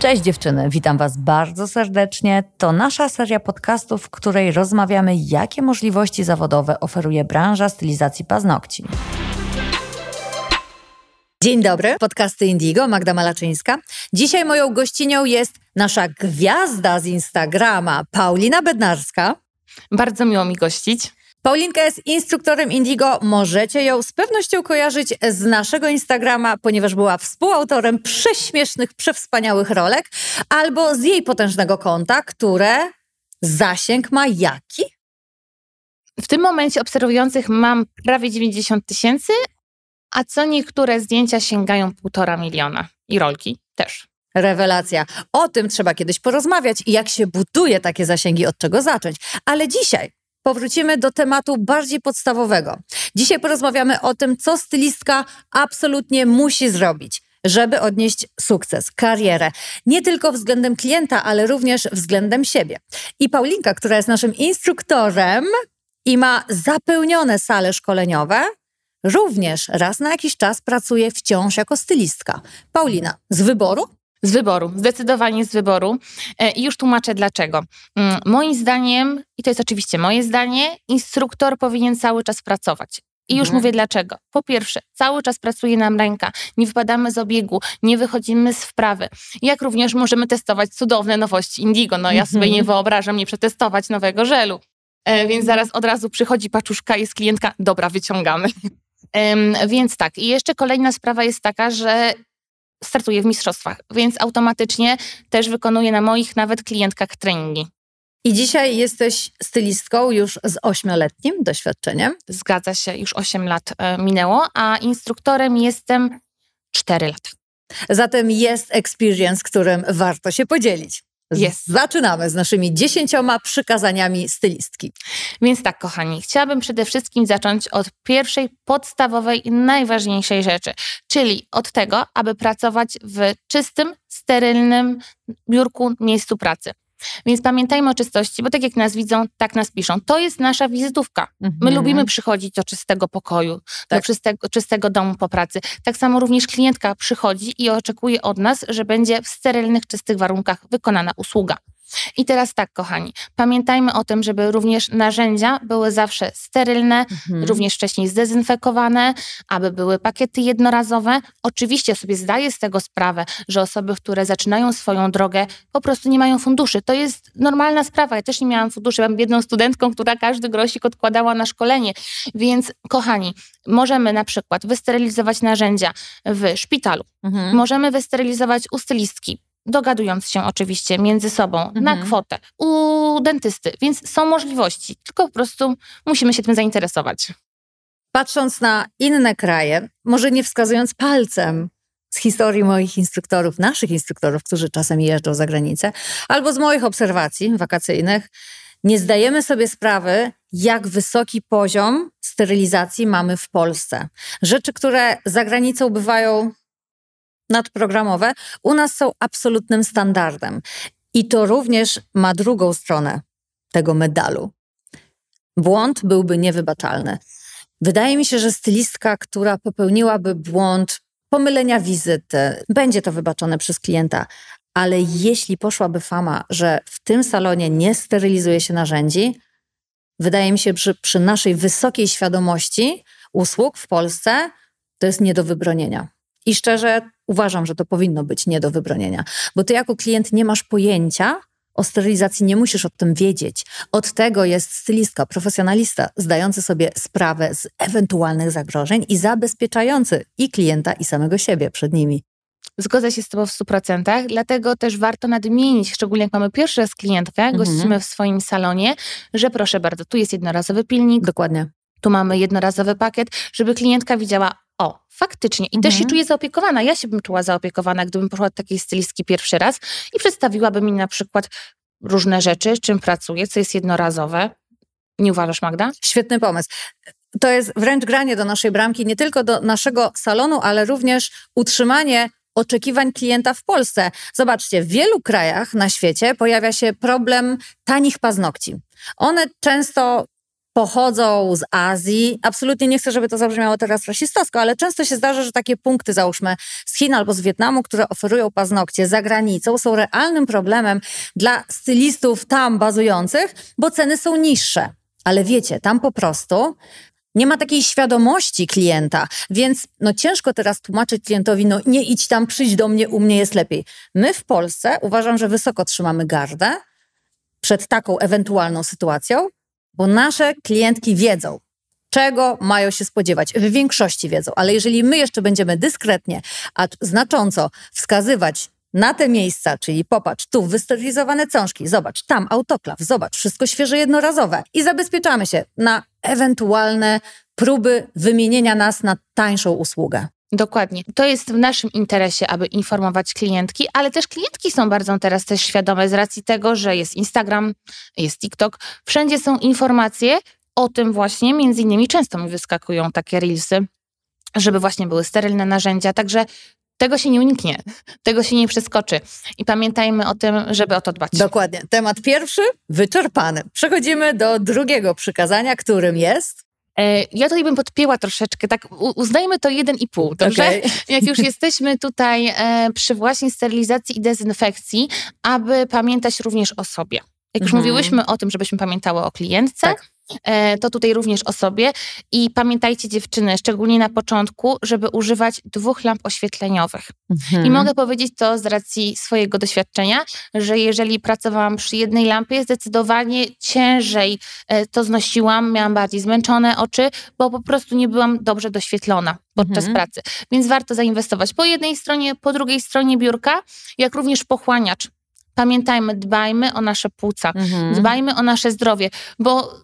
Cześć dziewczyny, witam Was bardzo serdecznie. To nasza seria podcastów, w której rozmawiamy, jakie możliwości zawodowe oferuje branża stylizacji paznokci. Dzień dobry, podcasty Indigo, Magda Malaczyńska. Dzisiaj moją gościnią jest nasza gwiazda z Instagrama, Paulina Bednarska. Bardzo miło mi gościć. Paulinka jest instruktorem Indigo. Możecie ją z pewnością kojarzyć z naszego Instagrama, ponieważ była współautorem prześmiesznych, przewspaniałych rolek, albo z jej potężnego konta, które zasięg ma jaki? W tym momencie obserwujących mam prawie 90 tysięcy, a co niektóre zdjęcia sięgają półtora miliona i rolki też. Rewelacja. O tym trzeba kiedyś porozmawiać i jak się buduje takie zasięgi, od czego zacząć. Ale dzisiaj powrócimy do tematu bardziej podstawowego. Dzisiaj porozmawiamy o tym, co stylistka absolutnie musi zrobić, żeby odnieść sukces, karierę. Nie tylko względem klienta, ale również względem siebie. I Paulinka, która jest naszym instruktorem i ma zapełnione sale szkoleniowe, również raz na jakiś czas pracuje wciąż jako stylistka. Paulina, z wyboru? Z wyboru, zdecydowanie z wyboru. E, I już tłumaczę dlaczego. Mm, moim zdaniem, i to jest oczywiście moje zdanie, instruktor powinien cały czas pracować. I już mhm. mówię dlaczego. Po pierwsze, cały czas pracuje nam ręka, nie wypadamy z obiegu, nie wychodzimy z wprawy. Jak również możemy testować cudowne nowości Indigo. No ja sobie nie mhm. wyobrażam nie przetestować nowego żelu. E, więc zaraz od razu przychodzi paczuszka, jest klientka, dobra, wyciągamy. więc tak. I jeszcze kolejna sprawa jest taka, że startuję w mistrzostwach, więc automatycznie też wykonuję na moich nawet klientkach treningi. I dzisiaj jesteś stylistką już z ośmioletnim doświadczeniem. Zgadza się, już 8 lat e, minęło, a instruktorem jestem 4 lata. Zatem jest experience, którym warto się podzielić. Jest. Zaczynamy z naszymi dziesięcioma przykazaniami stylistki. Więc tak, kochani, chciałabym przede wszystkim zacząć od pierwszej, podstawowej i najważniejszej rzeczy, czyli od tego, aby pracować w czystym, sterylnym biurku, miejscu pracy. Więc pamiętajmy o czystości, bo tak jak nas widzą, tak nas piszą. To jest nasza wizytówka. Mhm. My lubimy przychodzić do czystego pokoju, tak. do czystego, czystego domu po pracy. Tak samo również klientka przychodzi i oczekuje od nas, że będzie w sterylnych, czystych warunkach wykonana usługa. I teraz tak, kochani, pamiętajmy o tym, żeby również narzędzia były zawsze sterylne, mhm. również wcześniej zdezynfekowane, aby były pakiety jednorazowe. Oczywiście sobie zdaję z tego sprawę, że osoby, które zaczynają swoją drogę, po prostu nie mają funduszy. To jest normalna sprawa. Ja też nie miałam funduszy. Mam jedną studentką, która każdy grosik odkładała na szkolenie. Więc, kochani, możemy na przykład wysterylizować narzędzia w szpitalu, mhm. możemy wysterylizować u stylistki, dogadując się oczywiście między sobą mhm. na kwotę u dentysty, więc są możliwości, tylko po prostu musimy się tym zainteresować. Patrząc na inne kraje, może nie wskazując palcem z historii moich instruktorów, naszych instruktorów, którzy czasem jeżdżą za granicę, albo z moich obserwacji wakacyjnych, nie zdajemy sobie sprawy, jak wysoki poziom sterylizacji mamy w Polsce. Rzeczy, które za granicą bywają nadprogramowe u nas są absolutnym standardem. I to również ma drugą stronę tego medalu. Błąd byłby niewybaczalny. Wydaje mi się, że stylistka, która popełniłaby błąd pomylenia wizyty, będzie to wybaczone przez klienta, ale jeśli poszłaby fama, że w tym salonie nie sterylizuje się narzędzi, wydaje mi się, że przy naszej wysokiej świadomości usług w Polsce to jest nie do wybronienia. I szczerze uważam, że to powinno być nie do wybronienia, bo ty jako klient nie masz pojęcia o sterylizacji, nie musisz o tym wiedzieć. Od tego jest stylistka, profesjonalista, zdający sobie sprawę z ewentualnych zagrożeń i zabezpieczający i klienta, i samego siebie przed nimi. Zgodzę się z Tobą w 100%, dlatego też warto nadmienić, szczególnie jak mamy pierwszy raz klientkę, mhm. gościmy w swoim salonie, że proszę bardzo, tu jest jednorazowy pilnik. Dokładnie. Tu mamy jednorazowy pakiet, żeby klientka widziała, o, faktycznie. I mhm. też się mhm. czuję zaopiekowana. Ja się bym czuła zaopiekowana, gdybym poszła do takiej stylistki pierwszy raz i przedstawiłaby mi na przykład różne rzeczy, czym pracuję, co jest jednorazowe. Nie uważasz, Magda? Świetny pomysł. To jest wręcz granie do naszej bramki, nie tylko do naszego salonu, ale również utrzymanie oczekiwań klienta w Polsce. Zobaczcie, w wielu krajach na świecie pojawia się problem tanich paznokci. One często pochodzą z Azji. Absolutnie nie chcę, żeby to zabrzmiało teraz rasistowsko, ale często się zdarza, że takie punkty, załóżmy z Chin albo z Wietnamu, które oferują paznokcie za granicą, są realnym problemem dla stylistów tam bazujących, bo ceny są niższe. Ale wiecie, tam po prostu nie ma takiej świadomości klienta, więc no ciężko teraz tłumaczyć klientowi, no nie idź tam, przyjdź do mnie, u mnie jest lepiej. My w Polsce uważam, że wysoko trzymamy gardę przed taką ewentualną sytuacją, bo nasze klientki wiedzą, czego mają się spodziewać. W większości wiedzą, ale jeżeli my jeszcze będziemy dyskretnie, a znacząco wskazywać na te miejsca, czyli popatrz, tu wysterylizowane cążki, zobacz, tam autoklaw, zobacz, wszystko świeże jednorazowe i zabezpieczamy się na ewentualne próby wymienienia nas na tańszą usługę. Dokładnie. To jest w naszym interesie, aby informować klientki, ale też klientki są bardzo teraz też świadome z racji tego, że jest Instagram, jest TikTok. Wszędzie są informacje o tym właśnie, między innymi często mi wyskakują takie reelsy, żeby właśnie były sterylne narzędzia, także tego się nie uniknie, tego się nie przeskoczy. I pamiętajmy o tym, żeby o to dbać. Dokładnie. Temat pierwszy wyczerpany. Przechodzimy do drugiego przykazania, którym jest ja tutaj bym podpięła troszeczkę, tak uznajmy to jeden i pół, dobrze? Okay. Jak już jesteśmy tutaj e, przy właśnie sterylizacji i dezynfekcji, aby pamiętać również o sobie. Jak już mhm. mówiłyśmy o tym, żebyśmy pamiętały o klientce, tak. E, to tutaj również o sobie. I pamiętajcie dziewczyny, szczególnie na początku, żeby używać dwóch lamp oświetleniowych. Mhm. I mogę powiedzieć to z racji swojego doświadczenia, że jeżeli pracowałam przy jednej lampie, zdecydowanie ciężej e, to znosiłam, miałam bardziej zmęczone oczy, bo po prostu nie byłam dobrze doświetlona podczas mhm. pracy. Więc warto zainwestować po jednej stronie, po drugiej stronie biurka, jak również pochłaniacz. Pamiętajmy, dbajmy o nasze płuca, mhm. dbajmy o nasze zdrowie, bo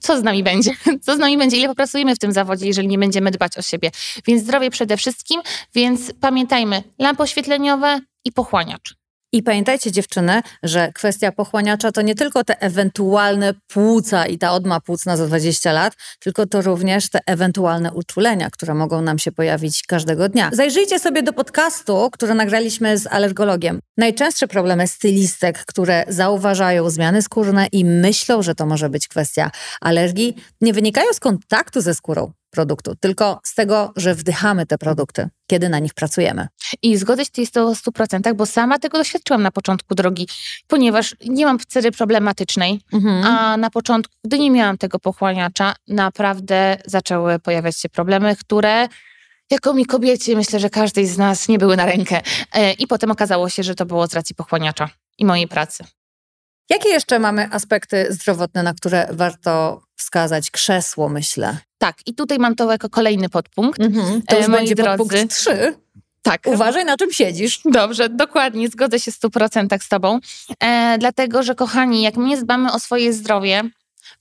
co z nami będzie? Co z nami będzie? Ile popracujemy w tym zawodzie, jeżeli nie będziemy dbać o siebie? Więc zdrowie przede wszystkim, więc pamiętajmy, lampy oświetleniowe i pochłaniacz. I pamiętajcie dziewczyny, że kwestia pochłaniacza to nie tylko te ewentualne płuca i ta odma płucna za 20 lat, tylko to również te ewentualne uczulenia, które mogą nam się pojawić każdego dnia. Zajrzyjcie sobie do podcastu, który nagraliśmy z alergologiem. Najczęstsze problemy stylistek, które zauważają zmiany skórne i myślą, że to może być kwestia alergii, nie wynikają z kontaktu ze skórą, produktu, tylko z tego, że wdychamy te produkty, kiedy na nich pracujemy. I zgodzę się z to w 100%, bo sama tego doświadczyłam na początku drogi, ponieważ nie mam cery problematycznej, mhm. a na początku, gdy nie miałam tego pochłaniacza, naprawdę zaczęły pojawiać się problemy, które jako mi kobiecie, myślę, że każdej z nas nie były na rękę. E, I potem okazało się, że to było z racji pochłaniacza i mojej pracy. Jakie jeszcze mamy aspekty zdrowotne, na które warto wskazać? Krzesło, myślę. Tak, i tutaj mam to jako kolejny podpunkt. Mhm, to już e, będzie drodzy. podpunkt trzy. Tak. Uważaj, na czym siedzisz. Dobrze, dokładnie, zgodzę się w 100% z Tobą. E, dlatego, że kochani, jak my dbamy o swoje zdrowie,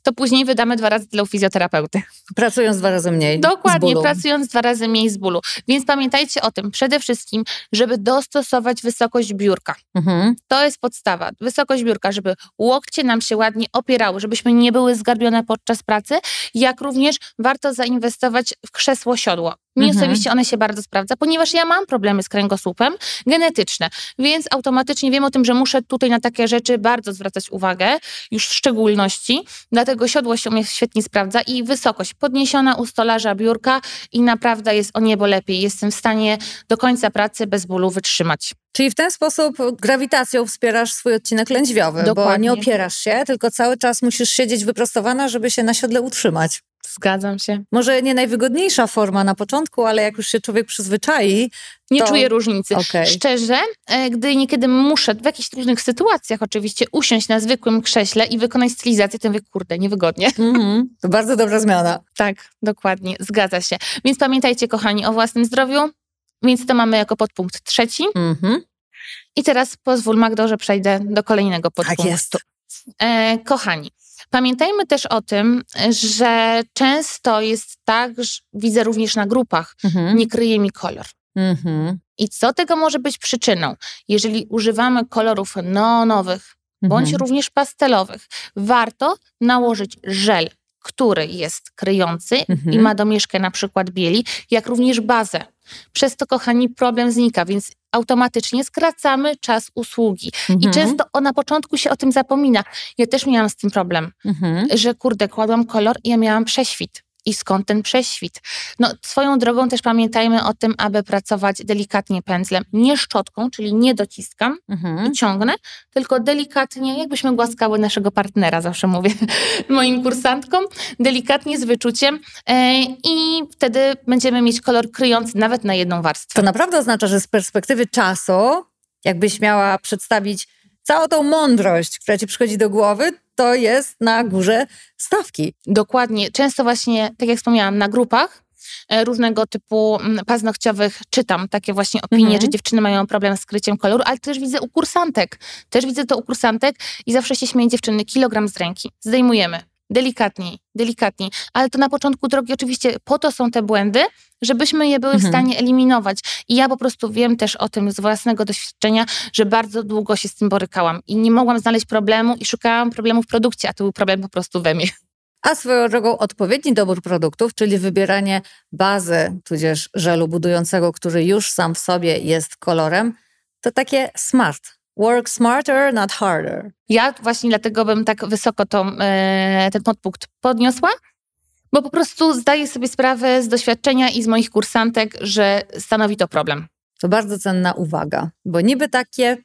to później wydamy dwa razy tyle u fizjoterapeuty. Pracując dwa razy mniej. Dokładnie, pracując dwa razy mniej z bólu. Więc pamiętajcie o tym przede wszystkim, żeby dostosować wysokość biurka. Mhm. To jest podstawa. Wysokość biurka, żeby łokcie nam się ładnie opierały, żebyśmy nie były zgarbione podczas pracy, jak również warto zainwestować w krzesło siodło. Mi mhm. osobiście one się bardzo sprawdza, ponieważ ja mam problemy z kręgosłupem genetyczne, więc automatycznie wiem o tym, że muszę tutaj na takie rzeczy bardzo zwracać uwagę, już w szczególności. Dlatego siodło się mnie świetnie sprawdza i wysokość podniesiona u stolarza biurka i naprawdę jest o niebo lepiej. Jestem w stanie do końca pracy bez bólu wytrzymać. Czyli w ten sposób grawitacją wspierasz swój odcinek lędźwiowy, Dokładnie. bo nie opierasz się, tylko cały czas musisz siedzieć wyprostowana, żeby się na siodle utrzymać. Zgadzam się. Może nie najwygodniejsza forma na początku, ale jak już się człowiek przyzwyczai. Nie to... czuję różnicy. Okay. Szczerze, e, gdy niekiedy muszę w jakichś różnych sytuacjach oczywiście usiąść na zwykłym krześle i wykonać stylizację, to mówię, kurde, niewygodnie. Mm -hmm. To bardzo dobra zmiana. Tak, dokładnie, zgadza się. Więc pamiętajcie, kochani, o własnym zdrowiu. Więc to mamy jako podpunkt trzeci. Mm -hmm. I teraz pozwól, Magdo, że przejdę do kolejnego podpunktu. Tak jest. E, kochani, Pamiętajmy też o tym, że często jest tak, że widzę również na grupach, mhm. nie kryje mi kolor. Mhm. I co tego może być przyczyną? Jeżeli używamy kolorów neonowych, bądź mhm. również pastelowych, warto nałożyć żel, który jest kryjący i mhm. ma domieszkę na przykład bieli, jak również bazę. Przez to, kochani, problem znika, więc automatycznie skracamy czas usługi. Mhm. I często o, na początku się o tym zapomina. Ja też miałam z tym problem, Mhm. że kurde, kładłam kolor i ja miałam prześwit. I skąd ten prześwit? No, swoją drogą też pamiętajmy o tym, aby pracować delikatnie pędzlem. Nie szczotką, czyli nie dociskam Mhm. i ciągnę, tylko delikatnie, jakbyśmy głaskały naszego partnera, zawsze mówię moim kursantkom, delikatnie z wyczuciem e, i wtedy będziemy mieć kolor kryjący nawet na jedną warstwę. To naprawdę oznacza, że z perspektywy czasu, jakbyś miała przedstawić całą tą mądrość, która ci przychodzi do głowy, to jest na górze stawki. Dokładnie. Często właśnie, tak jak wspomniałam, na grupach e, różnego typu mm, paznokciowych czytam takie właśnie opinie, Mhm. że dziewczyny mają problem z kryciem koloru, ale też widzę u kursantek. Też widzę to u kursantek i zawsze się śmieję dziewczyny, kilogram z ręki. Zdejmujemy. Delikatniej, delikatniej. Ale to na początku drogi oczywiście po to są te błędy, żebyśmy je były Mhm. w stanie eliminować. I ja po prostu wiem też o tym z własnego doświadczenia, że bardzo długo się z tym borykałam i nie mogłam znaleźć problemu i szukałam problemu w produkcie, a to był problem po prostu we mnie. A swoją drogą odpowiedni dobór produktów, czyli wybieranie bazy, tudzież żelu budującego, który już sam w sobie jest kolorem, to takie smart. Work smarter, not harder. Ja właśnie dlatego bym tak wysoko to, e, ten podpunkt podniosła, bo po prostu zdaję sobie sprawę z doświadczenia i z moich kursantek, że stanowi to problem. To bardzo cenna uwaga, bo niby takie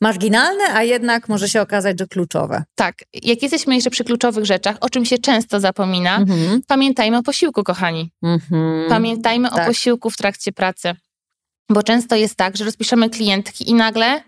marginalne, a jednak może się okazać, że kluczowe. Tak, jak jesteśmy jeszcze przy kluczowych rzeczach, o czym się często zapomina, Mhm. pamiętajmy o posiłku, kochani. Mhm. Pamiętajmy tak. o posiłku w trakcie pracy. Bo często jest tak, że rozpiszemy klientki i nagle,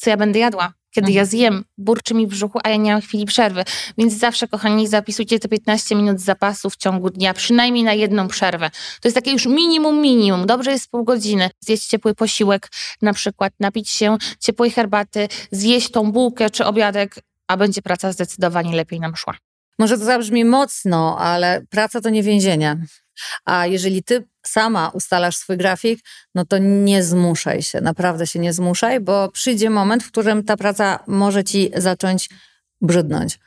co ja będę jadła? Kiedy Mhm. ja zjem, burczy mi w brzuchu, a ja nie mam chwili przerwy. Więc zawsze, kochani, zapisujcie te 15 minut zapasu w ciągu dnia, przynajmniej na jedną przerwę. To jest takie już minimum, minimum. Dobrze jest pół godziny. Zjeść ciepły posiłek, na przykład napić się ciepłej herbaty, zjeść tą bułkę czy obiadek, a będzie praca zdecydowanie lepiej nam szła. Może to zabrzmi mocno, ale praca to nie więzienie. A jeżeli ty sama ustalasz swój grafik, no to nie zmuszaj się, naprawdę się nie zmuszaj, bo przyjdzie moment, w którym ta praca może ci zacząć brudnąć.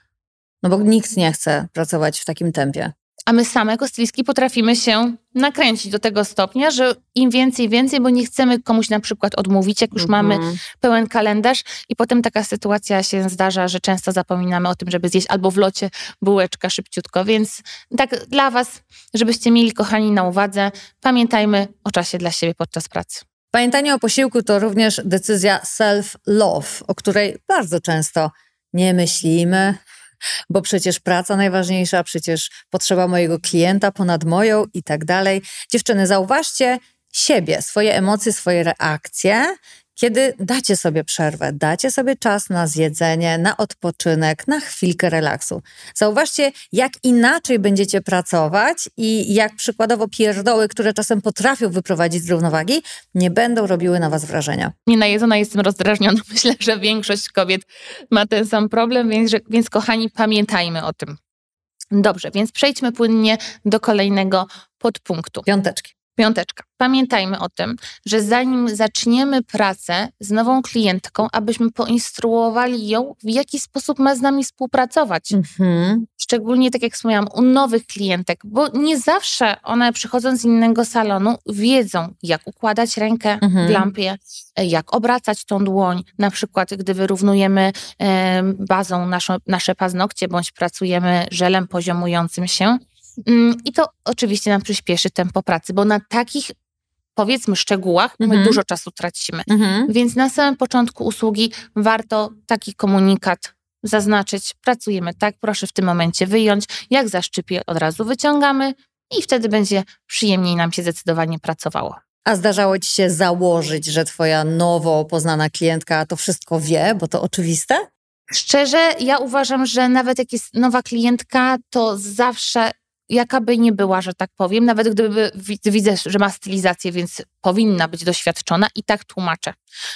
No bo nikt nie chce pracować w takim tempie. A my same jako stylistki potrafimy się nakręcić do tego stopnia, że im więcej, więcej, bo nie chcemy komuś na przykład odmówić, jak już mamy Mhm. pełen kalendarz i potem taka sytuacja się zdarza, że często zapominamy o tym, żeby zjeść albo w locie bułeczka szybciutko, więc tak dla was, żebyście mieli kochani na uwadze, pamiętajmy o czasie dla siebie podczas pracy. Pamiętanie o posiłku to również decyzja self-love, o której bardzo często nie myślimy, bo przecież praca najważniejsza, przecież potrzeba mojego klienta ponad moją i tak dalej. Dziewczyny, zauważcie siebie, swoje emocje, swoje reakcje, kiedy dacie sobie przerwę, dacie sobie czas na zjedzenie, na odpoczynek, na chwilkę relaksu. Zauważcie, jak inaczej będziecie pracować i jak przykładowo pierdoły, które czasem potrafią wyprowadzić z równowagi, nie będą robiły na was wrażenia. Nie najedzona jestem rozdrażniona. Myślę, że większość kobiet ma ten sam problem, więc, że, więc kochani, pamiętajmy o tym. Dobrze, więc przejdźmy płynnie do kolejnego podpunktu. Piąteczki. Piąteczka. Pamiętajmy o tym, że zanim zaczniemy pracę z nową klientką, abyśmy poinstruowali ją, w jaki sposób ma z nami współpracować. Mhm. Szczególnie, tak jak wspomniałam, u nowych klientek, bo nie zawsze one przychodząc z innego salonu wiedzą, jak układać rękę Mhm. w lampie, jak obracać tą dłoń, na przykład gdy wyrównujemy em, bazą naszą, nasze paznokcie, bądź pracujemy żelem poziomującym się. Mm, I to oczywiście nam przyspieszy tempo pracy, bo na takich, powiedzmy, szczegółach my Mhm. dużo czasu tracimy. Mhm. Więc na samym początku usługi warto taki komunikat zaznaczyć. Pracujemy tak, proszę w tym momencie wyjąć. Jak zaszczypie, od razu wyciągamy i wtedy będzie przyjemniej nam się zdecydowanie pracowało. A zdarzało ci się założyć, że twoja nowo poznana klientka to wszystko wie, bo to oczywiste? Szczerze, ja uważam, że nawet jak jest nowa klientka, to zawsze, jaka by nie była, że tak powiem, nawet gdyby wi- widzę, że ma stylizację, więc powinna być doświadczona i tak tłumaczę.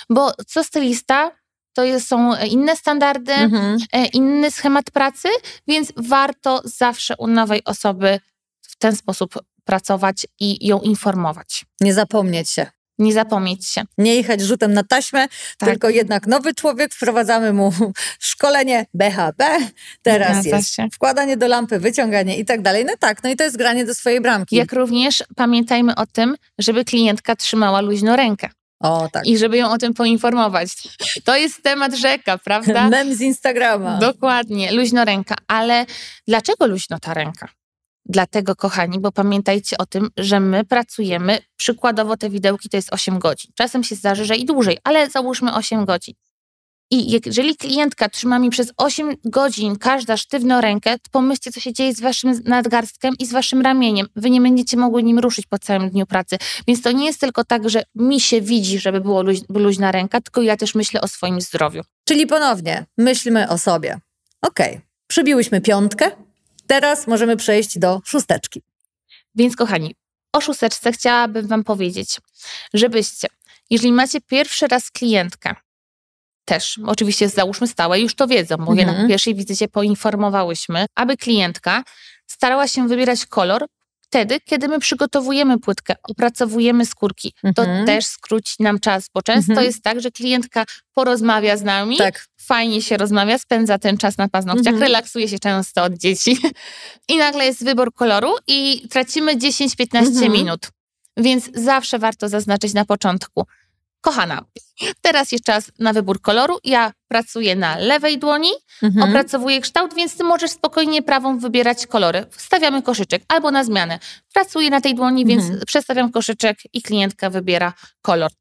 Bo co stylista, to jest, są inne standardy, Mhm. e, inny schemat pracy, więc warto zawsze u nowej osoby w ten sposób pracować i ją informować. Nie zapomnieć się. Nie zapomnieć się. Nie jechać rzutem na taśmę, tak. tylko jednak nowy człowiek, wprowadzamy mu szkolenie BHP, teraz Zgadza jest się. wkładanie do lampy, wyciąganie i tak dalej. No tak, no i to jest granie do swojej bramki. Jak również pamiętajmy o tym, żeby klientka trzymała luźno rękę. O, tak. I żeby ją o tym poinformować. To jest temat rzeka, prawda? Mem z Instagrama. Dokładnie, luźno ręka. Ale dlaczego luźno ta ręka? Dlatego, kochani, bo pamiętajcie o tym, że my pracujemy, przykładowo te widełki to jest 8 godzin. Czasem się zdarzy, że i dłużej, ale załóżmy 8 godzin. I jeżeli klientka trzyma mi przez 8 godzin każda sztywną rękę, to pomyślcie, co się dzieje z waszym nadgarstkiem i z waszym ramieniem. Wy nie będziecie mogły nim ruszyć po całym dniu pracy. Więc to nie jest tylko tak, że mi się widzi, żeby luź, luźna ręka, tylko ja też myślę o swoim zdrowiu. Czyli ponownie, myślmy o sobie. Okej, okay. przybiłyśmy piątkę, teraz możemy przejść do szósteczki. Więc kochani, o szósteczce chciałabym wam powiedzieć, żebyście, jeżeli macie pierwszy raz klientkę, też, oczywiście załóżmy stałe, już to wiedzą, bo mhm. na pierwszej wizycie poinformowałyśmy, aby klientka starała się wybierać kolor wtedy, kiedy my przygotowujemy płytkę, opracowujemy skórki. To mhm. też skróci nam czas, bo często mhm. jest tak, że klientka porozmawia z nami, tak. fajnie się rozmawia, spędza ten czas na paznokciach, mhm. relaksuje się często od dzieci i nagle jest wybór koloru i tracimy 10-15 mhm. minut. Więc zawsze warto zaznaczyć na początku, Kochana, teraz jest czas na wybór koloru. Ja pracuję na lewej dłoni, mhm. opracowuję kształt, więc ty możesz spokojnie prawą wybierać kolory. Wstawiamy koszyczek albo na zmianę. Pracuję na tej dłoni, więc mhm. przestawiam koszyczek i klientka wybiera kolor.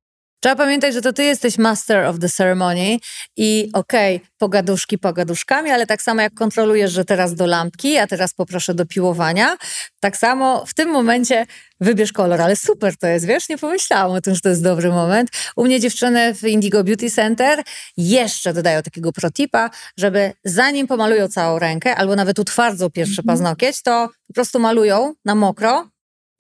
Trzeba pamiętać, że to ty jesteś master of the ceremony i okej, okay, pogaduszki pogaduszkami, ale tak samo jak kontrolujesz, że teraz do lampki, a teraz poproszę do piłowania, tak samo w tym momencie wybierz kolor, ale super to jest, wiesz, nie pomyślałam o tym, że to jest dobry moment. U mnie dziewczyny w Indigo Beauty Center jeszcze dodają takiego protipa, żeby zanim pomalują całą rękę, albo nawet utwardzą pierwszy mm -hmm. paznokieć, to po prostu malują na mokro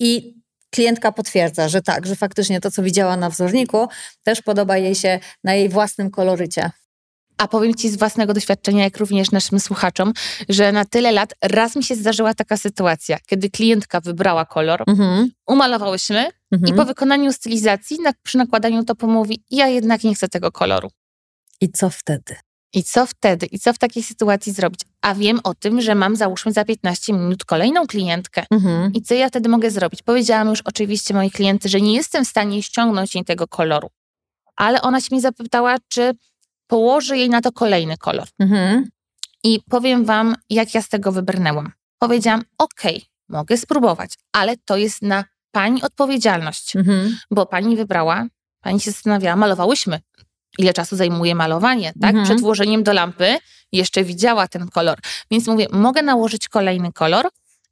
i klientka potwierdza, że tak, że faktycznie to, co widziała na wzorniku, też podoba jej się na jej własnym kolorycie. A powiem Ci z własnego doświadczenia, jak również naszym słuchaczom, że na tyle lat raz mi się zdarzyła taka sytuacja, kiedy klientka wybrała kolor, mhm. umalowałyśmy mhm. i po wykonaniu stylizacji, na, przy nakładaniu to pomówi, ja jednak nie chcę tego koloru. I co wtedy? I co wtedy? I co w takiej sytuacji zrobić? A wiem o tym, że mam załóżmy za 15 minut kolejną klientkę. Mhm. I co ja wtedy mogę zrobić? Powiedziałam już oczywiście mojej klientce, że nie jestem w stanie ściągnąć jej tego koloru. Ale ona się mnie zapytała, czy położę jej na to kolejny kolor. Mhm. I powiem wam, jak ja z tego wybrnęłam. Powiedziałam, ok, mogę spróbować, ale to jest na pani odpowiedzialność, mhm. bo pani wybrała, pani się zastanawiała, malowałyśmy ile czasu zajmuje malowanie, tak? Mhm. Przed włożeniem do lampy jeszcze widziała ten kolor. Więc mówię, mogę nałożyć kolejny kolor,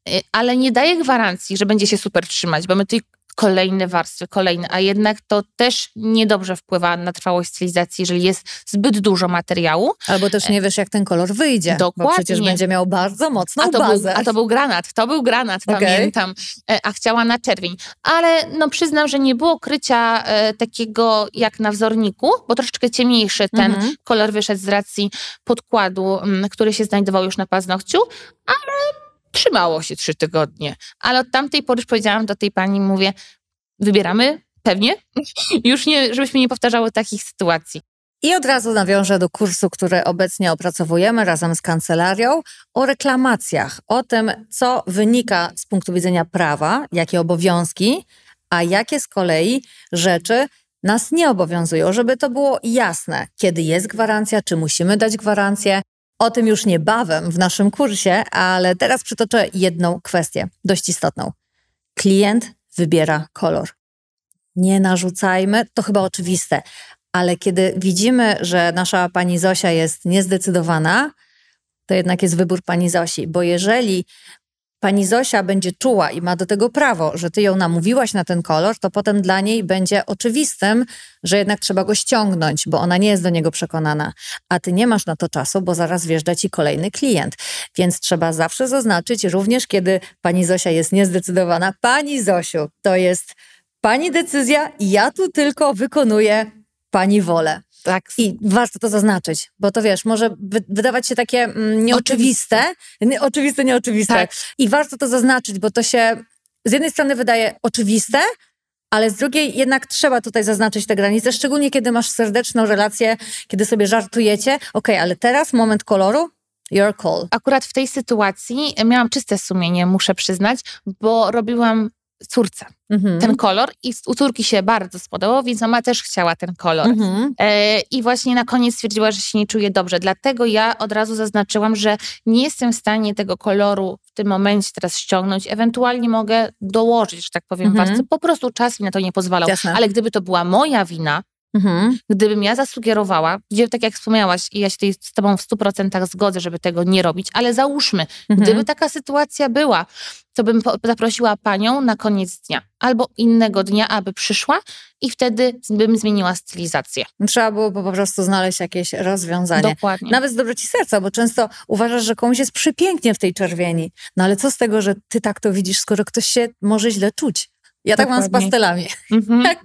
y, ale nie daję gwarancji, że będzie się super trzymać, bo my tej kolejne warstwy, kolejne, a jednak to też niedobrze wpływa na trwałość stylizacji, jeżeli jest zbyt dużo materiału. Albo też nie wiesz, jak ten kolor wyjdzie, Dokładnie. bo przecież będzie miał bardzo mocną a to bazę. Był, a to był granat, to był granat, okay. pamiętam, e, a chciała na czerwień. Ale no przyznam, że nie było krycia e, takiego jak na wzorniku, bo troszeczkę ciemniejszy ten mhm. kolor wyszedł z racji podkładu, m, mm, który się znajdował już na paznokciu, ale trzymało się trzy tygodnie. Ale od tamtej pory już powiedziałam do tej pani, mówię, wybieramy pewnie, już nie, żebyśmy nie powtarzały takich sytuacji. I od razu nawiążę do kursu, który obecnie opracowujemy razem z kancelarią, o reklamacjach, o tym, co wynika z punktu widzenia prawa, jakie obowiązki, a jakie z kolei rzeczy nas nie obowiązują, żeby to było jasne, kiedy jest gwarancja, czy musimy dać gwarancję, o tym już niebawem w naszym kursie, ale teraz przytoczę jedną kwestię, dość istotną. Klient wybiera kolor. Nie narzucajmy, to chyba oczywiste, ale kiedy widzimy, że nasza pani Zosia jest niezdecydowana, to jednak jest wybór pani Zosi, bo jeżeli pani Zosia będzie czuła i ma do tego prawo, że ty ją namówiłaś na ten kolor, to potem dla niej będzie oczywistym, że jednak trzeba go ściągnąć, bo ona nie jest do niego przekonana. A ty nie masz na to czasu, bo zaraz wjeżdża ci kolejny klient. Więc trzeba zawsze zaznaczyć, również kiedy pani Zosia jest niezdecydowana, pani Zosiu, to jest pani decyzja, ja tu tylko wykonuję pani wolę. Tak. I warto to zaznaczyć, bo to wiesz, może wydawać się takie mm, nieoczywiste, oczywiste, oczywiste nieoczywiste. Tak. I warto to zaznaczyć, bo to się z jednej strony wydaje oczywiste, ale z drugiej jednak trzeba tutaj zaznaczyć te granice, szczególnie kiedy masz serdeczną relację, kiedy sobie żartujecie. Ok, ale teraz moment koloru, your call. Akurat w tej sytuacji miałam czyste sumienie, muszę przyznać, bo robiłam córce mhm. ten kolor i u córki się bardzo spodobał, więc mama też chciała ten kolor. Mhm. E, I właśnie na koniec stwierdziła, że się nie czuje dobrze. Dlatego ja od razu zaznaczyłam, że nie jestem w stanie tego koloru w tym momencie teraz ściągnąć. Ewentualnie mogę dołożyć, że tak powiem, mhm. warstwę. Po prostu czas mi na to nie pozwalał. Jasne. Ale gdyby to była moja wina, Mhm. Gdybym ja zasugerowała, gdzie tak jak wspomniałaś, i ja się z Tobą w 100% zgodzę, żeby tego nie robić, ale załóżmy, mhm. gdyby taka sytuacja była, to bym zaprosiła panią na koniec dnia albo innego dnia, aby przyszła i wtedy bym zmieniła stylizację. Trzeba było po prostu znaleźć jakieś rozwiązanie. Dokładnie. Nawet z dobroci serca, bo często uważasz, że komuś jest przepięknie w tej czerwieni. No ale co z tego, że ty tak to widzisz, skoro ktoś się może źle czuć? Ja tak mam z pastelami. Mm-hmm.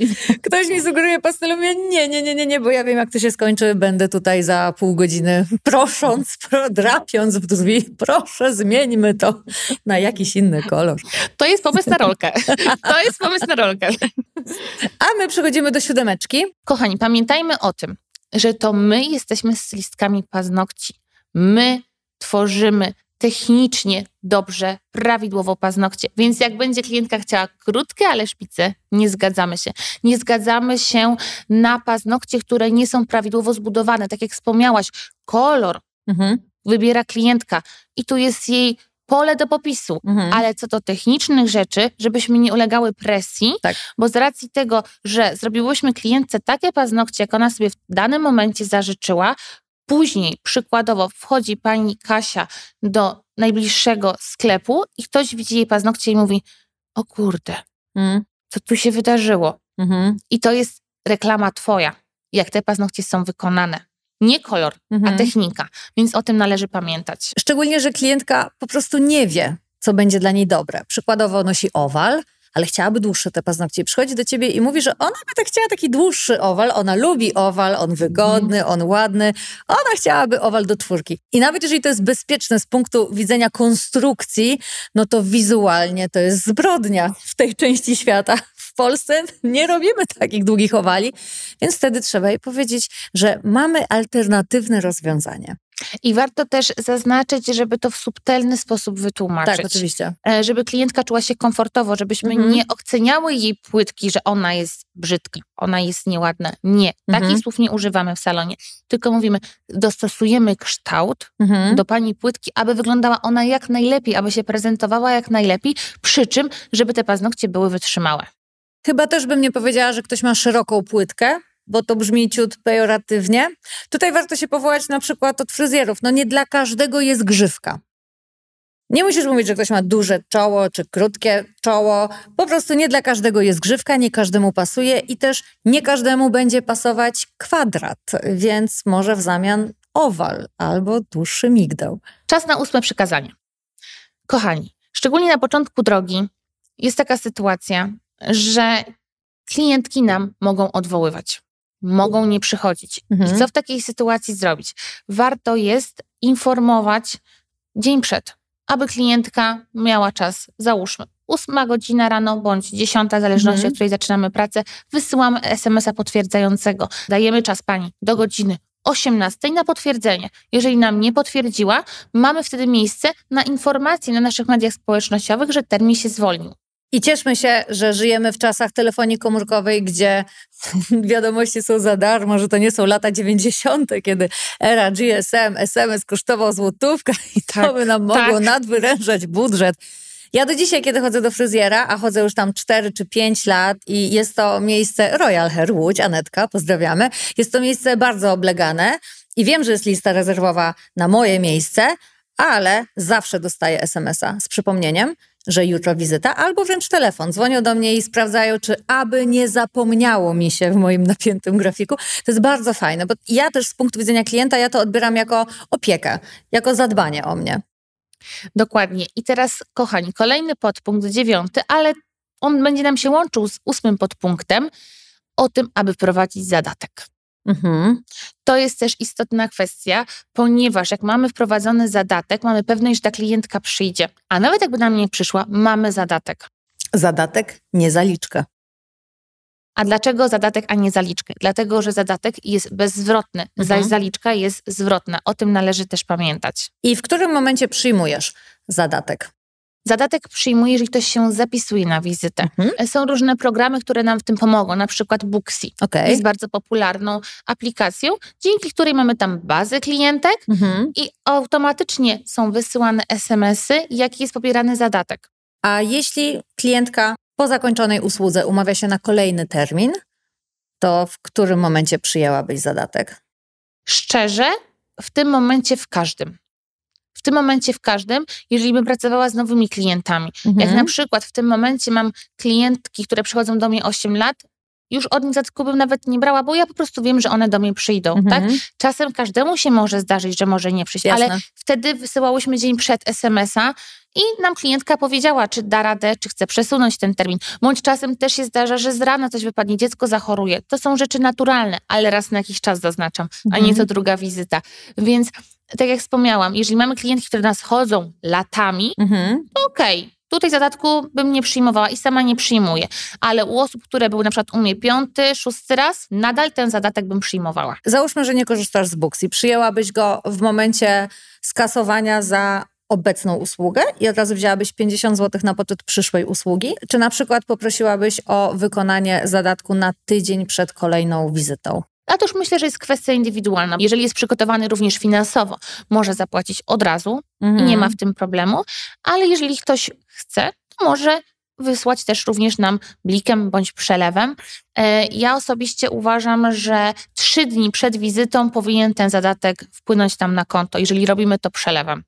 Ktoś mi sugeruje pastelą, ja nie, nie, nie, nie, nie, bo ja wiem, jak to się skończy. Będę tutaj za pół godziny prosząc, drapiąc w drzwi. Proszę, zmieńmy to na jakiś inny kolor. To jest pomysł na rolkę. To jest pomysł na rolkę. A my przechodzimy do siódemeczki. Kochani, pamiętajmy o tym, że to my jesteśmy stylistkami paznokci. My tworzymy technicznie dobrze, prawidłowo paznokcie. Więc jak będzie klientka chciała krótkie, ale szpice, nie zgadzamy się. Nie zgadzamy się na paznokcie, które nie są prawidłowo zbudowane. Tak jak wspomniałaś, kolor mhm. wybiera klientka i tu jest jej pole do popisu, mhm. ale co do technicznych rzeczy, żebyśmy nie ulegały presji, tak. bo z racji tego, że zrobiłyśmy klientce takie paznokcie, jak ona sobie w danym momencie zażyczyła, Później, przykładowo, wchodzi pani Kasia do najbliższego sklepu i ktoś widzi jej paznokcie i mówi: O kurde, mm. co tu się wydarzyło? Mm-hmm. I to jest reklama twoja, jak te paznokcie są wykonane. Nie kolor, mm-hmm. a mhm. technika, więc o tym należy pamiętać. Szczególnie, że klientka po prostu nie wie, co będzie dla niej dobre. Przykładowo nosi owal, ale chciałaby dłuższe te paznokcie. Przychodzi do ciebie i mówi, że ona by tak chciała taki dłuższy owal, ona lubi owal, on wygodny, on ładny, ona chciałaby owal do czwórki. I nawet jeżeli to jest bezpieczne z punktu widzenia konstrukcji, no to wizualnie to jest zbrodnia w tej części świata. W Polsce nie robimy takich długich owali, więc wtedy trzeba jej powiedzieć, że mamy alternatywne rozwiązanie. I warto też zaznaczyć, żeby to w subtelny sposób wytłumaczyć. Tak, oczywiście. E, żeby klientka czuła się komfortowo, żebyśmy mhm. nie oceniały jej płytki, że ona jest brzydka, ona jest nieładna. Nie, mhm. takich słów nie używamy w salonie. Tylko mówimy, dostosujemy kształt mhm. do pani płytki, aby wyglądała ona jak najlepiej, aby się prezentowała jak najlepiej, przy czym, żeby te paznokcie były wytrzymałe. Chyba też bym nie powiedziała, że ktoś ma szeroką płytkę, bo to brzmi ciut pejoratywnie. Tutaj warto się powołać na przykład od fryzjerów. No nie dla każdego jest grzywka. Nie musisz mówić, że ktoś ma duże czoło czy krótkie czoło. Po prostu nie dla każdego jest grzywka, nie każdemu pasuje i też nie każdemu będzie pasować kwadrat, więc może w zamian owal albo dłuższy migdał. Czas na ósme przykazanie. Kochani, szczególnie na początku drogi jest taka sytuacja, że klientki nam mogą odwoływać mogą nie przychodzić. Mhm. I co w takiej sytuacji zrobić? Warto jest informować dzień przed, aby klientka miała czas, załóżmy, 8 godzina rano bądź 10, w zależności mhm. od której zaczynamy pracę, wysyłamy SMS-a potwierdzającego. Dajemy czas pani do godziny 18 na potwierdzenie. Jeżeli nam nie potwierdziła, mamy wtedy miejsce na informację na naszych mediach społecznościowych, że termin się zwolnił. I cieszmy się, że żyjemy w czasach telefonii komórkowej, gdzie wiadomości są za darmo, że to nie są lata 90., kiedy era GSM, SMS kosztował złotówkę i to tak, by nam mogło tak. nadwyrężać budżet. Ja do dzisiaj, kiedy chodzę do fryzjera, a chodzę już tam 4 czy 5 lat i jest to miejsce Royal Hair Łódź, Anetka, pozdrawiamy. Jest to miejsce bardzo oblegane i wiem, że jest lista rezerwowa na moje miejsce, ale zawsze dostaję SMS-a z przypomnieniem, że jutro wizyta, albo wręcz telefon. Dzwonią do mnie i sprawdzają, czy aby nie zapomniało mi się w moim napiętym grafiku. To jest bardzo fajne, bo ja też z punktu widzenia klienta, ja to odbieram jako opiekę, jako zadbanie o mnie. Dokładnie. I teraz, kochani, kolejny podpunkt, dziewiąty, ale on będzie nam się łączył z ósmym podpunktem o tym, aby wprowadzić zadatek. Mhm. To jest też istotna kwestia, ponieważ jak mamy wprowadzony zadatek, mamy pewność, że ta klientka przyjdzie, a nawet jakby nam nie przyszła, mamy zadatek. Zadatek, nie zaliczka. A dlaczego zadatek, a nie zaliczkę? Dlatego, że zadatek jest bezzwrotny, Mhm. zaś zaliczka jest zwrotna. O tym należy też pamiętać. I w którym momencie przyjmujesz zadatek? Zadatek przyjmuje, jeżeli ktoś się zapisuje na wizytę. Mhm. Są różne programy, które nam w tym pomogą, na przykład Booksy. Okej. Jest bardzo popularną aplikacją, dzięki której mamy tam bazę klientek Mhm. i automatycznie są wysyłane SMS-y, jaki jest pobierany zadatek. A jeśli klientka po zakończonej usłudze umawia się na kolejny termin, to w którym momencie przyjęłabyś zadatek? Szczerze, w tym momencie w każdym. W tym momencie w każdym, jeżeli bym pracowała z nowymi klientami. Jak Mhm. na przykład w tym momencie mam klientki, które przychodzą do mnie 8 lat, już od nich bym nawet nie brała, bo ja po prostu wiem, że one do mnie przyjdą. Tak? Mhm. Czasem każdemu się może zdarzyć, że może nie przyjść, ale Jasne. wtedy wysyłałyśmy dzień przed SMS-a i nam klientka powiedziała, czy da radę, czy chce przesunąć ten termin. Bądź czasem też się zdarza, że z rana coś wypadnie, dziecko zachoruje. To są rzeczy naturalne, ale raz na jakiś czas zaznaczam, a nie Mhm. co druga wizyta. Więc tak jak wspomniałam, jeżeli mamy klientki, które nas chodzą latami, Mhm. to okej. Tutaj zadatku bym nie przyjmowała i sama nie przyjmuję. Ale u osób, które były na przykład u mnie piąty, szósty raz, nadal ten zadatek bym przyjmowała. Załóżmy, że nie korzystasz z Booksy. Przyjęłabyś go w momencie skasowania za obecną usługę i od razu wzięłabyś 50 zł na poczet przyszłej usługi? Czy na przykład poprosiłabyś o wykonanie zadatku na tydzień przed kolejną wizytą? A to już myślę, że jest kwestia indywidualna. Jeżeli jest przygotowany również finansowo, może zapłacić od razu i Mhm. nie ma w tym problemu, ale jeżeli ktoś chce, to może wysłać też również nam blikiem bądź przelewem. E, Ja osobiście uważam, że trzy dni przed wizytą powinien ten zadatek wpłynąć tam na konto, jeżeli robimy to przelewem.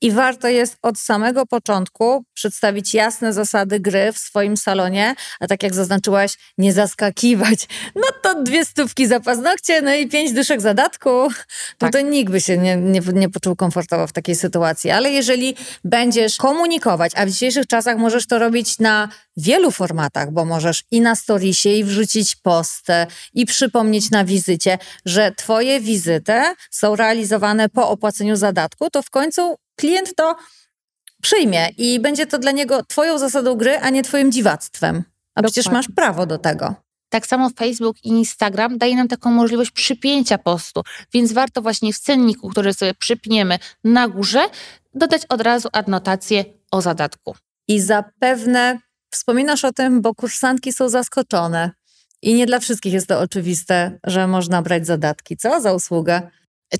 I warto jest od samego początku przedstawić jasne zasady gry w swoim salonie, a tak jak zaznaczyłaś, nie zaskakiwać. No to dwie stówki za paznokcie, no i pięć dyszek zadatku. Tak. to nikt by się nie, nie, nie poczuł komfortowo w takiej sytuacji. Ale jeżeli będziesz komunikować, a w dzisiejszych czasach możesz to robić na wielu formatach, bo możesz i na storiesie, i wrzucić post, i przypomnieć na wizycie, że twoje wizyty są realizowane po opłaceniu zadatku, to w końcu klient to przyjmie i będzie to dla niego twoją zasadą gry, a nie twoim dziwactwem. A przecież Dokładnie. masz prawo do tego. Tak samo Facebook i Instagram daje nam taką możliwość przypięcia postu, więc warto właśnie w cenniku, który sobie przypniemy na górze, dodać od razu adnotację o zadatku. I zapewne wspominasz o tym, bo kursantki są zaskoczone. I nie dla wszystkich jest to oczywiste, że można brać zadatki. Co za usługę?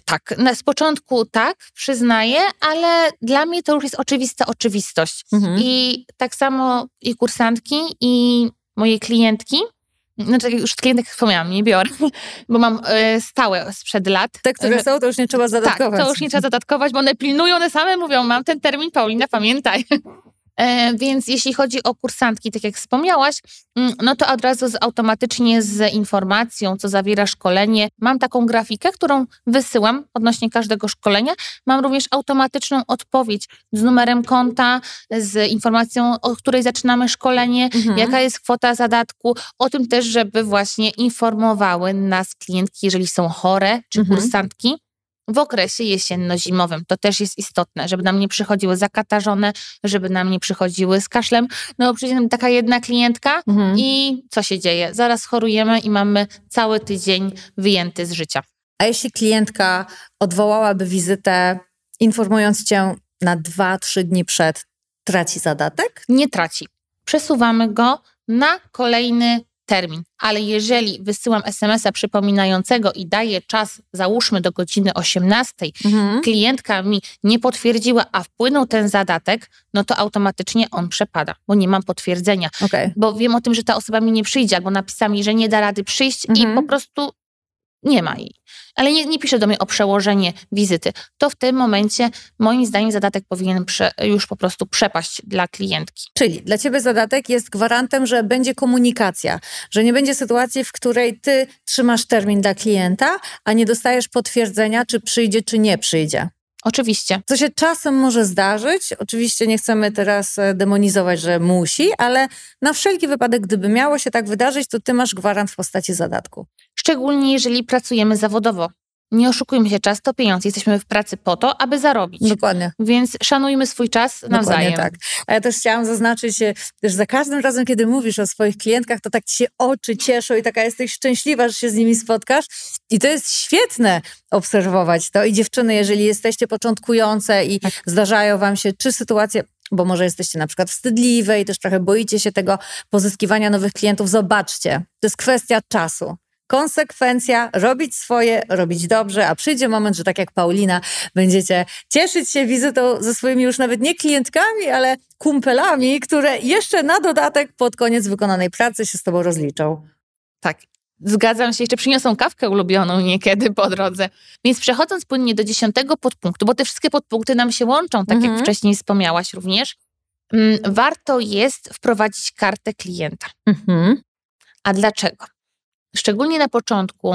Tak, na, z początku tak, przyznaję, ale dla mnie to już jest oczywista oczywistość. Mhm. I tak samo i kursantki, i moje klientki, znaczy już klientek wspomniałam, nie biorę, bo mam e, stałe sprzed lat. Te, które są, to już nie trzeba Tak, zadatkować. to już nie trzeba zadatkować, bo one pilnują, one same mówią, mam ten termin, Paulina, pamiętaj. E, Więc jeśli chodzi o kursantki, tak jak wspomniałaś, mm, no to od razu z, automatycznie z informacją, co zawiera szkolenie. Mam taką grafikę, którą wysyłam odnośnie każdego szkolenia. Mam również automatyczną odpowiedź z numerem konta, z informacją, o której zaczynamy szkolenie, Mhm. jaka jest kwota zadatku, o tym też, żeby właśnie informowały nas klientki, jeżeli są chore, czy Mhm. kursantki. W okresie jesienno-zimowym to też jest istotne, żeby nam nie przychodziły zakatarzone, żeby nam nie przychodziły z kaszlem. No bo przyjdzie nam taka jedna klientka Mhm. i co się dzieje? Zaraz chorujemy i mamy cały tydzień wyjęty z życia. A jeśli klientka odwołałaby wizytę, informując cię na dwa, trzy dni przed, traci zadatek? Nie traci. Przesuwamy go na kolejny termin. Ale jeżeli wysyłam SMS-a przypominającego i daję czas, załóżmy do godziny 18, Mhm. klientka mi nie potwierdziła, a wpłynął ten zadatek, no to automatycznie on przepada, bo nie mam potwierdzenia. Okej. Bo wiem o tym, że ta osoba mi nie przyjdzie, albo napisała mi, że nie da rady przyjść Mhm. i po prostu nie ma jej. Ale nie, nie pisze do mnie o przełożenie wizyty. To w tym momencie, moim zdaniem, zadatek powinien prze, już po prostu przepaść dla klientki. Czyli dla ciebie zadatek jest gwarantem, że będzie komunikacja, że nie będzie sytuacji, w której ty trzymasz termin dla klienta, a nie dostajesz potwierdzenia, czy przyjdzie, czy nie przyjdzie. Oczywiście. Co się czasem może zdarzyć, oczywiście nie chcemy teraz e, demonizować, że musi, ale na wszelki wypadek, gdyby miało się tak wydarzyć, to ty masz gwarant w postaci zadatku. Szczególnie jeżeli pracujemy zawodowo. Nie oszukujmy się, czas to pieniądz. Jesteśmy w pracy po to, aby zarobić. Dokładnie. Więc szanujmy swój czas nawzajem. Dokładnie tak. A ja też chciałam zaznaczyć, że za każdym razem, kiedy mówisz o swoich klientkach, to tak ci się oczy cieszą i taka jesteś szczęśliwa, że się z nimi spotkasz. I to jest świetne obserwować to. I dziewczyny, jeżeli jesteście początkujące i tak. zdarzają wam się czy sytuacje, bo może jesteście na przykład wstydliwe i też trochę boicie się tego pozyskiwania nowych klientów, zobaczcie, to jest kwestia czasu konsekwencja, robić swoje, robić dobrze, a przyjdzie moment, że tak jak Paulina, będziecie cieszyć się wizytą ze swoimi już nawet nie klientkami, ale kumpelami, które jeszcze na dodatek pod koniec wykonanej pracy się z tobą rozliczą. Tak. Zgadzam się, jeszcze przyniosą kawkę ulubioną niekiedy po drodze. Więc przechodząc płynnie do dziesiątego podpunktu, bo te wszystkie podpunkty nam się łączą, tak mhm. jak wcześniej wspomniałaś również, mm, warto jest wprowadzić kartę klienta. Mhm. A dlaczego? Szczególnie na początku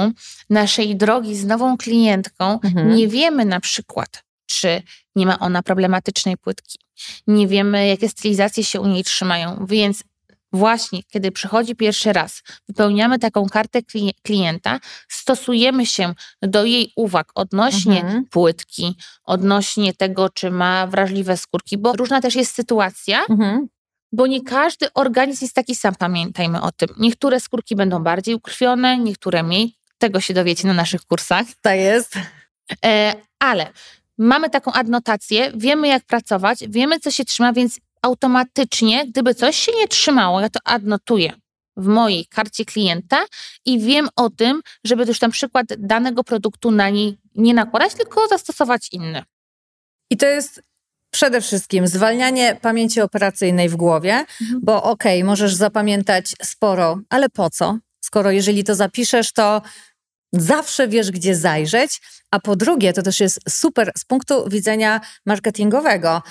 naszej drogi z nową klientką, mhm. nie wiemy na przykład, czy nie ma ona problematycznej płytki. Nie wiemy, jakie stylizacje się u niej trzymają, więc właśnie kiedy przychodzi pierwszy raz, wypełniamy taką kartę klienta, stosujemy się do jej uwag odnośnie mhm. płytki, odnośnie tego, czy ma wrażliwe skórki, bo różna też jest sytuacja, mhm bo nie każdy organizm jest taki sam, pamiętajmy o tym. Niektóre skórki będą bardziej ukrwione, niektóre mniej. Tego się dowiecie na naszych kursach. Tak jest. E, ale mamy taką adnotację, wiemy jak pracować, wiemy co się trzyma, więc automatycznie, gdyby coś się nie trzymało, ja to adnotuję w mojej karcie klienta i wiem o tym, żeby już na przykład danego produktu na niej nie nakładać, tylko zastosować inny. I to jest Przede wszystkim zwalnianie pamięci operacyjnej w głowie, mhm. bo okej, okay, możesz zapamiętać sporo, ale po co? Skoro jeżeli to zapiszesz, to zawsze wiesz, gdzie zajrzeć. A po drugie, to też jest super z punktu widzenia marketingowego.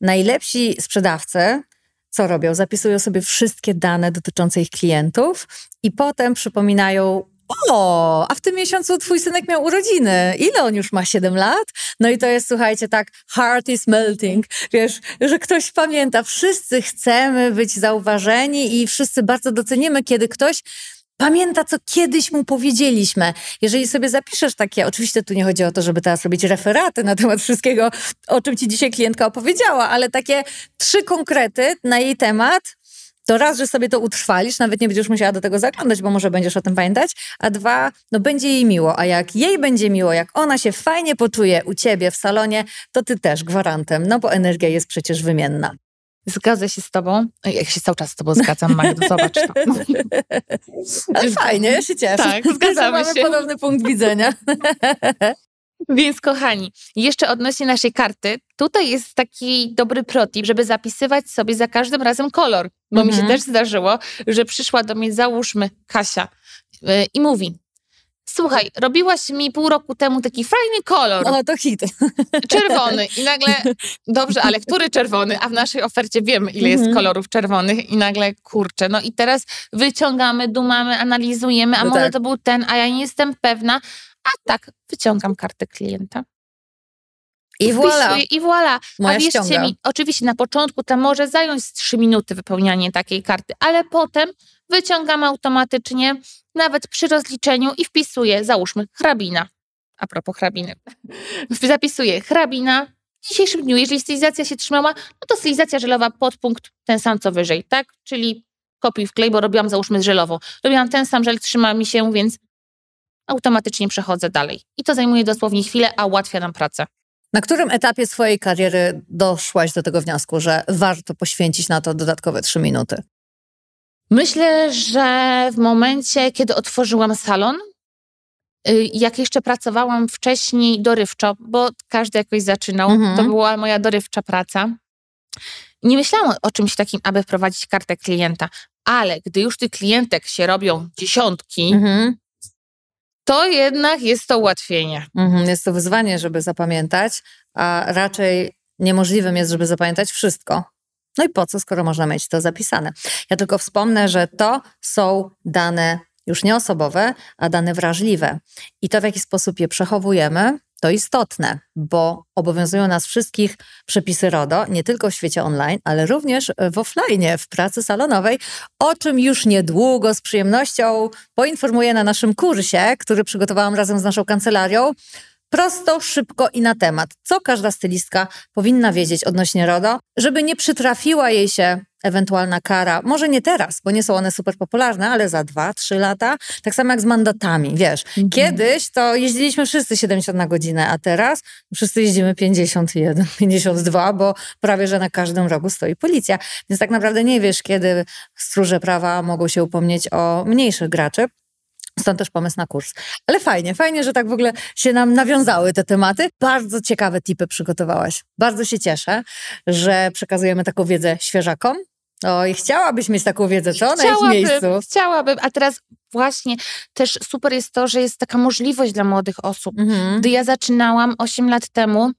Najlepsi sprzedawcy co robią? Zapisują sobie wszystkie dane dotyczące ich klientów i potem przypominają o, a w tym miesiącu twój synek miał urodziny. Ile on już ma? 7 lat? No i to jest, słuchajcie, tak, heart is melting. Wiesz, że ktoś pamięta. Wszyscy chcemy być zauważeni i wszyscy bardzo docenimy, kiedy ktoś pamięta, co kiedyś mu powiedzieliśmy. Jeżeli sobie zapiszesz takie, oczywiście tu nie chodzi o to, żeby teraz robić referaty na temat wszystkiego, o czym ci dzisiaj klientka opowiedziała, ale takie trzy konkrety na jej temat, to raz, że sobie to utrwalisz, nawet nie będziesz musiała do tego zaglądać, bo może będziesz o tym pamiętać, a dwa, no będzie jej miło, a jak jej będzie miło, jak ona się fajnie poczuje u ciebie w salonie, to ty też gwarantem, no bo energia jest przecież wymienna. Zgadzę się z tobą. Jak się cały czas z tobą zgadzam, Magdo, zobacz to. Ale fajnie, ja się cieszę. Tak, zgadzamy mamy się. podobny punkt widzenia. Więc kochani, jeszcze odnośnie naszej karty, tutaj jest taki dobry protip, żeby zapisywać sobie za każdym razem kolor. Bo mhm. mi się mhm. też zdarzyło, że przyszła do mnie, załóżmy, Kasia yy, i mówi, Słuchaj, robiłaś mi pół roku temu taki fajny kolor. O, to hit. Czerwony. I nagle, dobrze, ale który czerwony? A w naszej ofercie wiemy, ile jest mhm. kolorów czerwonych. I nagle, kurczę, no i teraz wyciągamy, dumamy, analizujemy, a no może tak. to był ten, a ja nie jestem pewna. A tak, wyciągam kartę klienta. I voilà. I voilà. Moja A wierzcie ściąga. mi, oczywiście na początku to może zająć 3 minuty wypełnianie takiej karty, ale potem wyciągam automatycznie, nawet przy rozliczeniu i wpisuję, załóżmy, hrabina. A propos hrabiny. Zapisuję hrabina. W dzisiejszym dniu, jeżeli stylizacja się trzymała, no to stylizacja żelowa podpunkt ten sam co wyżej, tak? Czyli kopiuj wklej, bo robiłam załóżmy z żelową. Robiłam ten sam żel, trzyma mi się, więc automatycznie przechodzę dalej. I to zajmuje dosłownie chwilę, a ułatwia nam pracę. Na którym etapie swojej kariery doszłaś do tego wniosku, że warto poświęcić na to dodatkowe trzy minuty? Myślę, że w momencie, kiedy otworzyłam salon, y, jak jeszcze pracowałam wcześniej dorywczo, bo każdy jakoś zaczynał, mhm. to była moja dorywcza praca. Nie myślałam o czymś takim, aby wprowadzić kartę klienta, ale gdy już tych klientek się robią dziesiątki, mhm to jednak jest to ułatwienie. Mhm, jest to wyzwanie, żeby zapamiętać, a raczej niemożliwym jest, żeby zapamiętać wszystko. No i po co, skoro można mieć to zapisane? Ja tylko wspomnę, że to są dane już nie osobowe, a dane wrażliwe. I to, w jaki sposób je przechowujemy, To istotne, bo obowiązują nas wszystkich przepisy RODO, nie tylko w świecie online, ale również w offline, w pracy salonowej, o czym już niedługo z przyjemnością poinformuję na naszym kursie, który przygotowałam razem z naszą kancelarią. Prosto, szybko i na temat, co każda stylistka powinna wiedzieć odnośnie RODO, żeby nie przytrafiła jej się ewentualna kara, może nie teraz, bo nie są one super popularne, ale za dwa, trzy lata, tak samo jak z mandatami, wiesz. Mhm. Kiedyś to jeździliśmy wszyscy 70 na godzinę, a teraz wszyscy jeździmy 51, 52, bo prawie, że na każdym rogu stoi policja. Więc tak naprawdę nie wiesz, kiedy stróże prawa mogą się upomnieć o mniejszych graczy. Stąd też pomysł na kurs. Ale fajnie, fajnie, że tak w ogóle się nam nawiązały te tematy. Bardzo ciekawe tipy przygotowałaś. Bardzo się cieszę, że przekazujemy taką wiedzę świeżakom. O, i chciałabyś mieć taką wiedzę, co? Na ich miejscu. Chciałabym, a teraz właśnie też super jest to, że jest taka możliwość dla młodych osób. Mhm. Gdy ja zaczynałam 8 lat temu,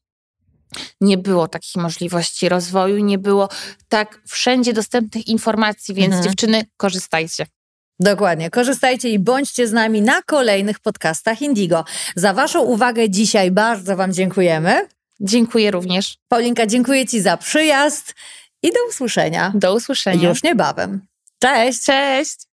nie było takich możliwości rozwoju, nie było tak wszędzie dostępnych informacji, więc mhm. dziewczyny, korzystajcie. Dokładnie. Korzystajcie i bądźcie z nami na kolejnych podcastach Indigo. Za Waszą uwagę dzisiaj bardzo Wam dziękujemy. Dziękuję również. Paulinka, dziękuję Ci za przyjazd i do usłyszenia. Do usłyszenia. Już niebawem. Cześć. Cześć.